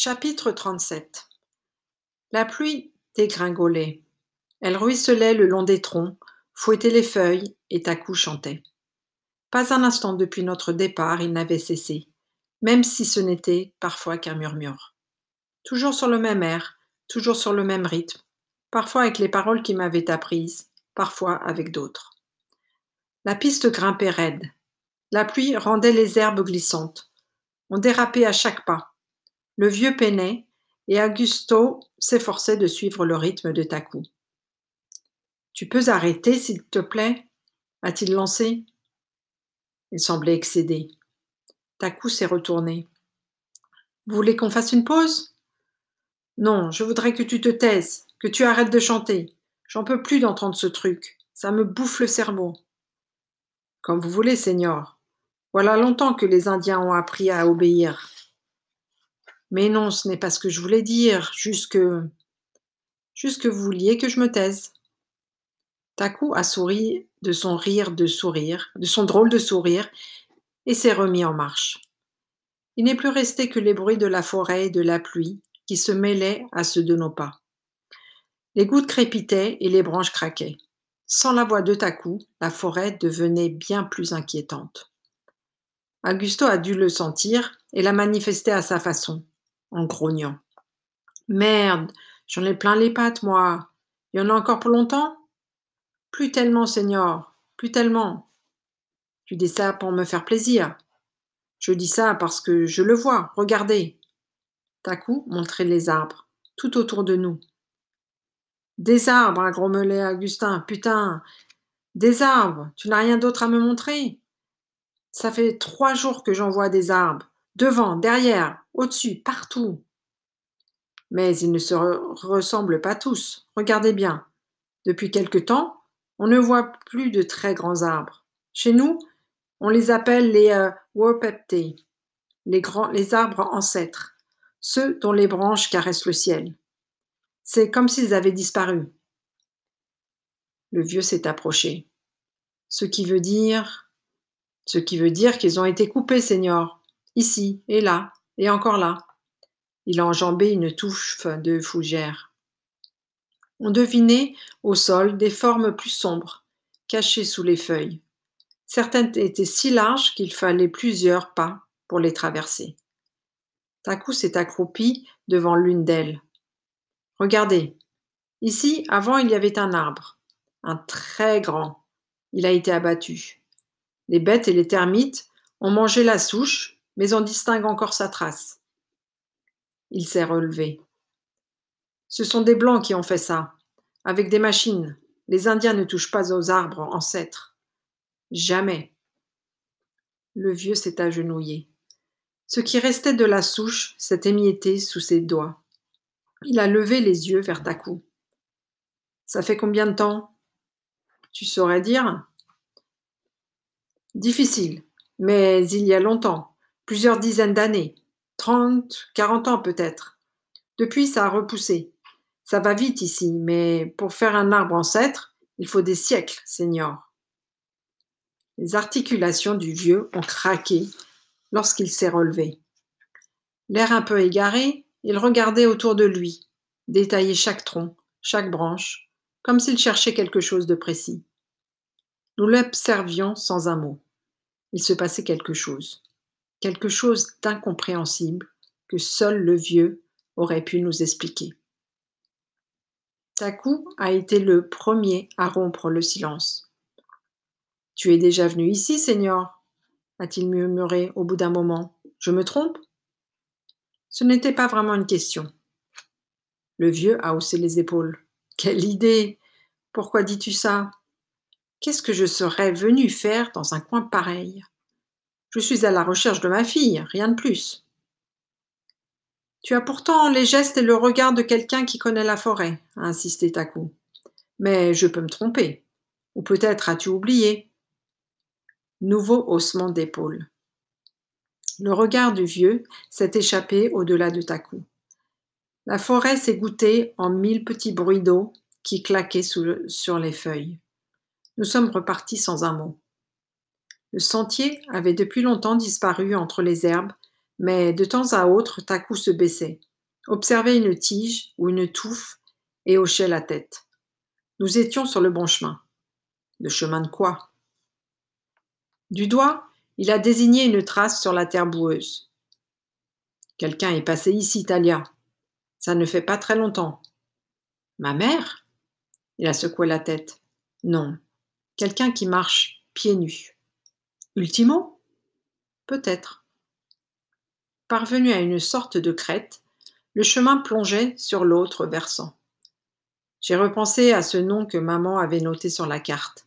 Chapitre 37 La pluie dégringolait. Elle ruisselait le long des troncs, fouettait les feuilles et Taku chantait. Pas un instant depuis notre départ il n'avait cessé, même si ce n'était parfois qu'un murmure. Toujours sur le même air, toujours sur le même rythme, parfois avec les paroles qu'il m'avait apprises, parfois avec d'autres. La piste grimpait raide. La pluie rendait les herbes glissantes. On dérapait à chaque pas. Le vieux peinait, et Augusto s'efforçait de suivre le rythme de Taku. Tu peux arrêter, s'il te plaît? a-t-il lancé. Il semblait excédé. Taku s'est retourné. Vous voulez qu'on fasse une pause? Non, je voudrais que tu te taises, que tu arrêtes de chanter. J'en peux plus d'entendre ce truc. Ça me bouffe le cerveau. Comme vous voulez, Seigneur. Voilà longtemps que les Indiens ont appris à obéir. Mais non, ce n'est pas ce que je voulais dire, juste que. Juste que vous vouliez que je me taise. Taku a souri de son rire de sourire, de son drôle de sourire, et s'est remis en marche. Il n'est plus resté que les bruits de la forêt et de la pluie qui se mêlaient à ceux de nos pas. Les gouttes crépitaient et les branches craquaient. Sans la voix de Taku, la forêt devenait bien plus inquiétante. Augusto a dû le sentir et l'a manifesté à sa façon en grognant. Merde, j'en ai plein les pattes, moi. Il y en a encore pour longtemps? Plus tellement, Seigneur, plus tellement. Tu dis ça pour me faire plaisir. Je dis ça parce que je le vois, regardez. Taku montrait les arbres, tout autour de nous. Des arbres, a grommelé Augustin, putain. Des arbres, tu n'as rien d'autre à me montrer? Ça fait trois jours que j'en vois des arbres. Devant, derrière, au-dessus, partout. Mais ils ne se ressemblent pas tous. Regardez bien. Depuis quelque temps, on ne voit plus de très grands arbres. Chez nous, on les appelle les euh, les, grands, les arbres ancêtres, ceux dont les branches caressent le ciel. C'est comme s'ils avaient disparu. Le vieux s'est approché. Ce qui veut dire. Ce qui veut dire qu'ils ont été coupés, Seigneur ici et là, et encore là. Il a enjambé une touffe de fougères. On devinait au sol des formes plus sombres, cachées sous les feuilles. Certaines étaient si larges qu'il fallait plusieurs pas pour les traverser. Taku s'est accroupi devant l'une d'elles. Regardez, ici, avant, il y avait un arbre, un très grand. Il a été abattu. Les bêtes et les termites ont mangé la souche mais on distingue encore sa trace. Il s'est relevé. Ce sont des Blancs qui ont fait ça, avec des machines. Les Indiens ne touchent pas aux arbres ancêtres. Jamais. Le vieux s'est agenouillé. Ce qui restait de la souche s'est émietté sous ses doigts. Il a levé les yeux vers Taku. Ça fait combien de temps? Tu saurais dire? Difficile, mais il y a longtemps plusieurs dizaines d'années, trente, quarante ans peut-être. Depuis, ça a repoussé. Ça va vite ici, mais pour faire un arbre ancêtre, il faut des siècles, Seigneur. Les articulations du vieux ont craqué lorsqu'il s'est relevé. L'air un peu égaré, il regardait autour de lui, détaillait chaque tronc, chaque branche, comme s'il cherchait quelque chose de précis. Nous l'observions sans un mot. Il se passait quelque chose quelque chose d'incompréhensible que seul le vieux aurait pu nous expliquer. Taku a été le premier à rompre le silence. Tu es déjà venu ici, Seigneur a-t-il murmuré au bout d'un moment. Je me trompe? Ce n'était pas vraiment une question. Le vieux a haussé les épaules. Quelle idée Pourquoi dis-tu ça? Qu'est-ce que je serais venu faire dans un coin pareil? Je suis à la recherche de ma fille, rien de plus. Tu as pourtant les gestes et le regard de quelqu'un qui connaît la forêt, a insisté Taku. Mais je peux me tromper. Ou peut-être as-tu oublié. Nouveau haussement d'épaule. Le regard du vieux s'est échappé au-delà de Taku. La forêt s'est goûtée en mille petits bruits d'eau qui claquaient sur les feuilles. Nous sommes repartis sans un mot. Le sentier avait depuis longtemps disparu entre les herbes, mais de temps à autre Taku se baissait. observait une tige ou une touffe et hochait la tête. Nous étions sur le bon chemin. Le chemin de quoi? Du doigt, il a désigné une trace sur la terre boueuse. Quelqu'un est passé ici, Talia. Ça ne fait pas très longtemps. Ma mère? Il a secoué la tête. Non. Quelqu'un qui marche pieds nus. Ultimo Peut-être. Parvenu à une sorte de crête, le chemin plongeait sur l'autre versant. J'ai repensé à ce nom que maman avait noté sur la carte,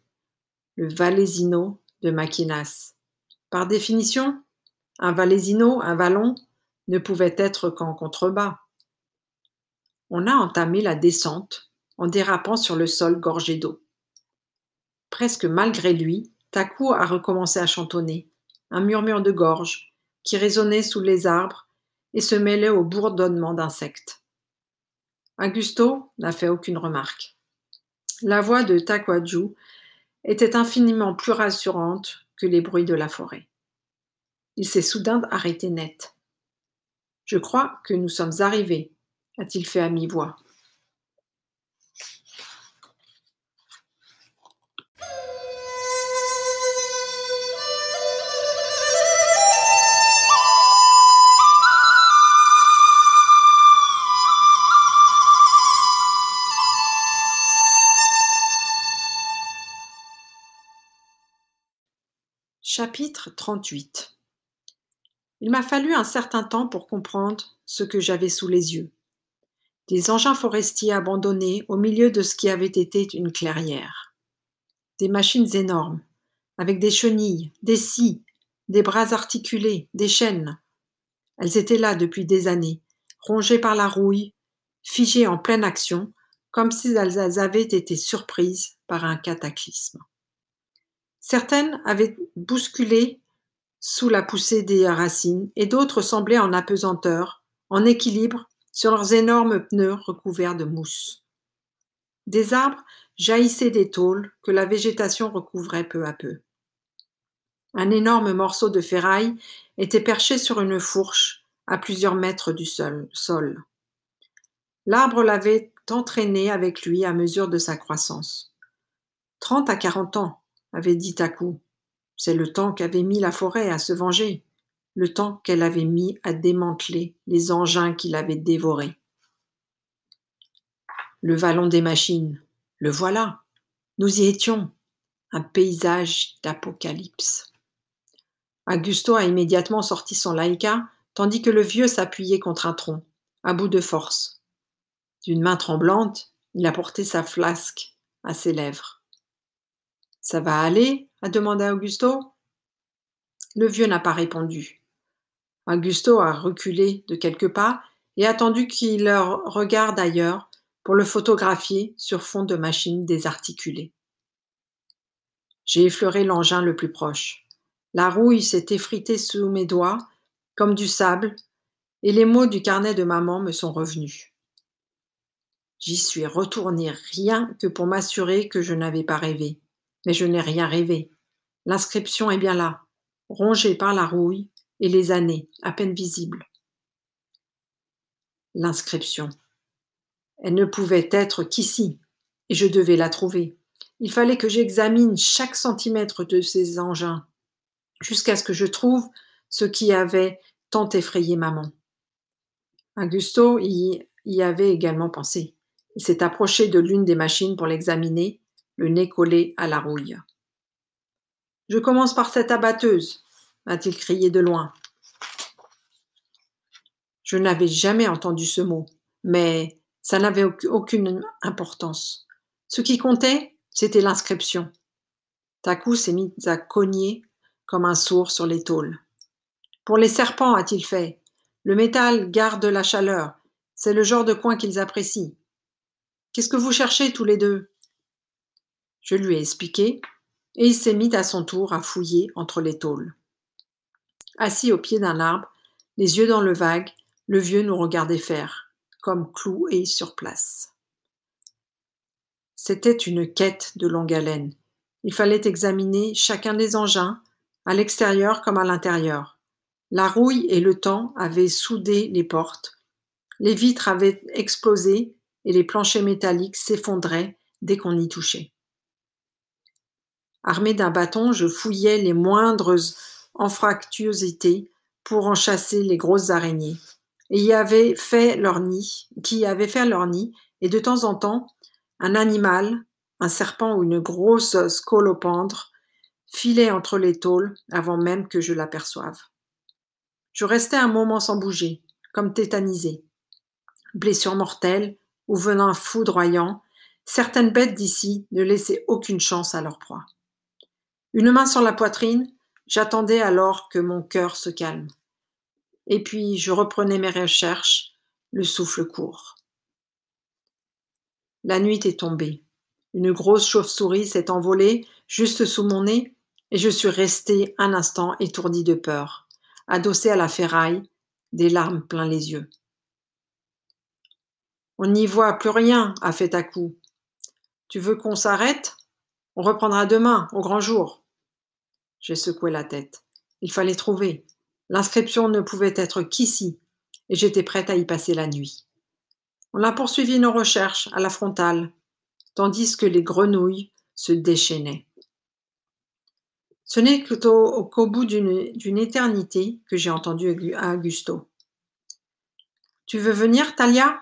le Valesino de Maquinas. Par définition, un Valesino, un vallon, ne pouvait être qu'en contrebas. On a entamé la descente en dérapant sur le sol gorgé d'eau. Presque malgré lui, Taku a recommencé à chantonner, un murmure de gorge qui résonnait sous les arbres et se mêlait au bourdonnement d'insectes. Augusto n'a fait aucune remarque. La voix de Takwaju était infiniment plus rassurante que les bruits de la forêt. Il s'est soudain arrêté net. Je crois que nous sommes arrivés, a-t-il fait à mi-voix. Chapitre 38 Il m'a fallu un certain temps pour comprendre ce que j'avais sous les yeux. Des engins forestiers abandonnés au milieu de ce qui avait été une clairière. Des machines énormes, avec des chenilles, des scies, des bras articulés, des chaînes. Elles étaient là depuis des années, rongées par la rouille, figées en pleine action, comme si elles avaient été surprises par un cataclysme. Certaines avaient bousculé sous la poussée des racines et d'autres semblaient en apesanteur, en équilibre, sur leurs énormes pneus recouverts de mousse. Des arbres jaillissaient des tôles que la végétation recouvrait peu à peu. Un énorme morceau de ferraille était perché sur une fourche à plusieurs mètres du sol. L'arbre l'avait entraîné avec lui à mesure de sa croissance. Trente à quarante ans, avait dit Taku. C'est le temps qu'avait mis la forêt à se venger, le temps qu'elle avait mis à démanteler les engins qui l'avaient dévoré. Le vallon des machines, le voilà. Nous y étions. Un paysage d'apocalypse. Augusto a immédiatement sorti son laïka, tandis que le vieux s'appuyait contre un tronc, à bout de force. D'une main tremblante, il a porté sa flasque à ses lèvres. Ça va aller? a demandé Augusto. Le vieux n'a pas répondu. Augusto a reculé de quelques pas et attendu qu'il regarde ailleurs pour le photographier sur fond de machine désarticulée. J'ai effleuré l'engin le plus proche. La rouille s'est effritée sous mes doigts comme du sable et les mots du carnet de maman me sont revenus. J'y suis retourné rien que pour m'assurer que je n'avais pas rêvé. Mais je n'ai rien rêvé. L'inscription est bien là, rongée par la rouille et les années, à peine visibles. L'inscription. Elle ne pouvait être qu'ici, et je devais la trouver. Il fallait que j'examine chaque centimètre de ces engins, jusqu'à ce que je trouve ce qui avait tant effrayé maman. Augusto y, y avait également pensé. Il s'est approché de l'une des machines pour l'examiner, le nez collé à la rouille. Je commence par cette abatteuse, a-t-il crié de loin. Je n'avais jamais entendu ce mot, mais ça n'avait aucune importance. Ce qui comptait, c'était l'inscription. Taku s'est mis à cogner comme un sourd sur les tôles. Pour les serpents, a-t-il fait. Le métal garde la chaleur. C'est le genre de coin qu'ils apprécient. Qu'est-ce que vous cherchez tous les deux? Je lui ai expliqué, et il s'est mis à son tour à fouiller entre les tôles. Assis au pied d'un arbre, les yeux dans le vague, le vieux nous regardait faire, comme cloué sur place. C'était une quête de longue haleine. Il fallait examiner chacun des engins, à l'extérieur comme à l'intérieur. La rouille et le temps avaient soudé les portes. Les vitres avaient explosé et les planchers métalliques s'effondraient dès qu'on y touchait. Armé d'un bâton, je fouillais les moindres anfractuosités pour en chasser les grosses araignées, et y avait fait leur nid, qui avaient fait leur nid, et de temps en temps, un animal, un serpent ou une grosse scolopendre, filait entre les tôles avant même que je l'aperçoive. Je restais un moment sans bouger, comme tétanisé. Blessure mortelle ou venin foudroyant, certaines bêtes d'ici ne laissaient aucune chance à leur proie. Une main sur la poitrine, j'attendais alors que mon cœur se calme. Et puis je reprenais mes recherches, le souffle court. La nuit est tombée. Une grosse chauve-souris s'est envolée juste sous mon nez et je suis resté un instant étourdi de peur, adossé à la ferraille, des larmes plein les yeux. On n'y voit plus rien, a fait à coup. Tu veux qu'on s'arrête? On reprendra demain, au grand jour. J'ai secoué la tête. Il fallait trouver. L'inscription ne pouvait être qu'ici, et j'étais prête à y passer la nuit. On a poursuivi nos recherches à la frontale, tandis que les grenouilles se déchaînaient. Ce n'est qu'au bout d'une éternité que j'ai entendu Augusto. Tu veux venir, Talia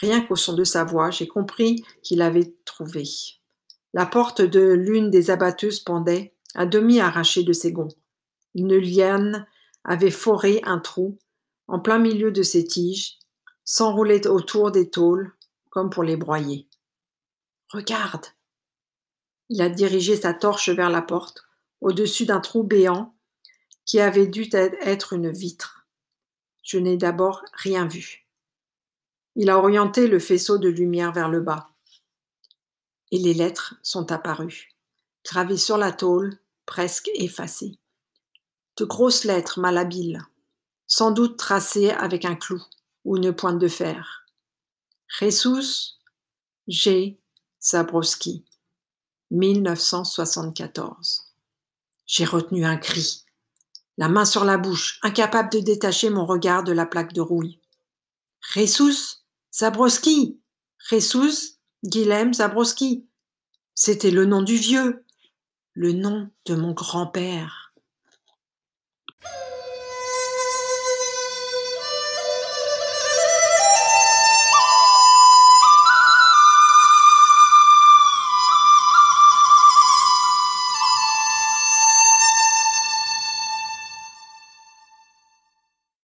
Rien qu'au son de sa voix, j'ai compris qu'il avait trouvé. La porte de l'une des abatteuses pendait, à demi arrachée de ses gonds. Une liane avait foré un trou en plein milieu de ses tiges, s'enroulait autour des tôles, comme pour les broyer. Regarde Il a dirigé sa torche vers la porte, au-dessus d'un trou béant qui avait dû être une vitre. Je n'ai d'abord rien vu. Il a orienté le faisceau de lumière vers le bas. Et les lettres sont apparues, gravées sur la tôle, presque effacées. De grosses lettres malhabiles, sans doute tracées avec un clou ou une pointe de fer. Jesus G. Zabrowski, 1974. J'ai retenu un cri, la main sur la bouche, incapable de détacher mon regard de la plaque de rouille. Jesus Zabrowski Jesus Guilhem Zabrowski. C'était le nom du vieux, le nom de mon grand-père.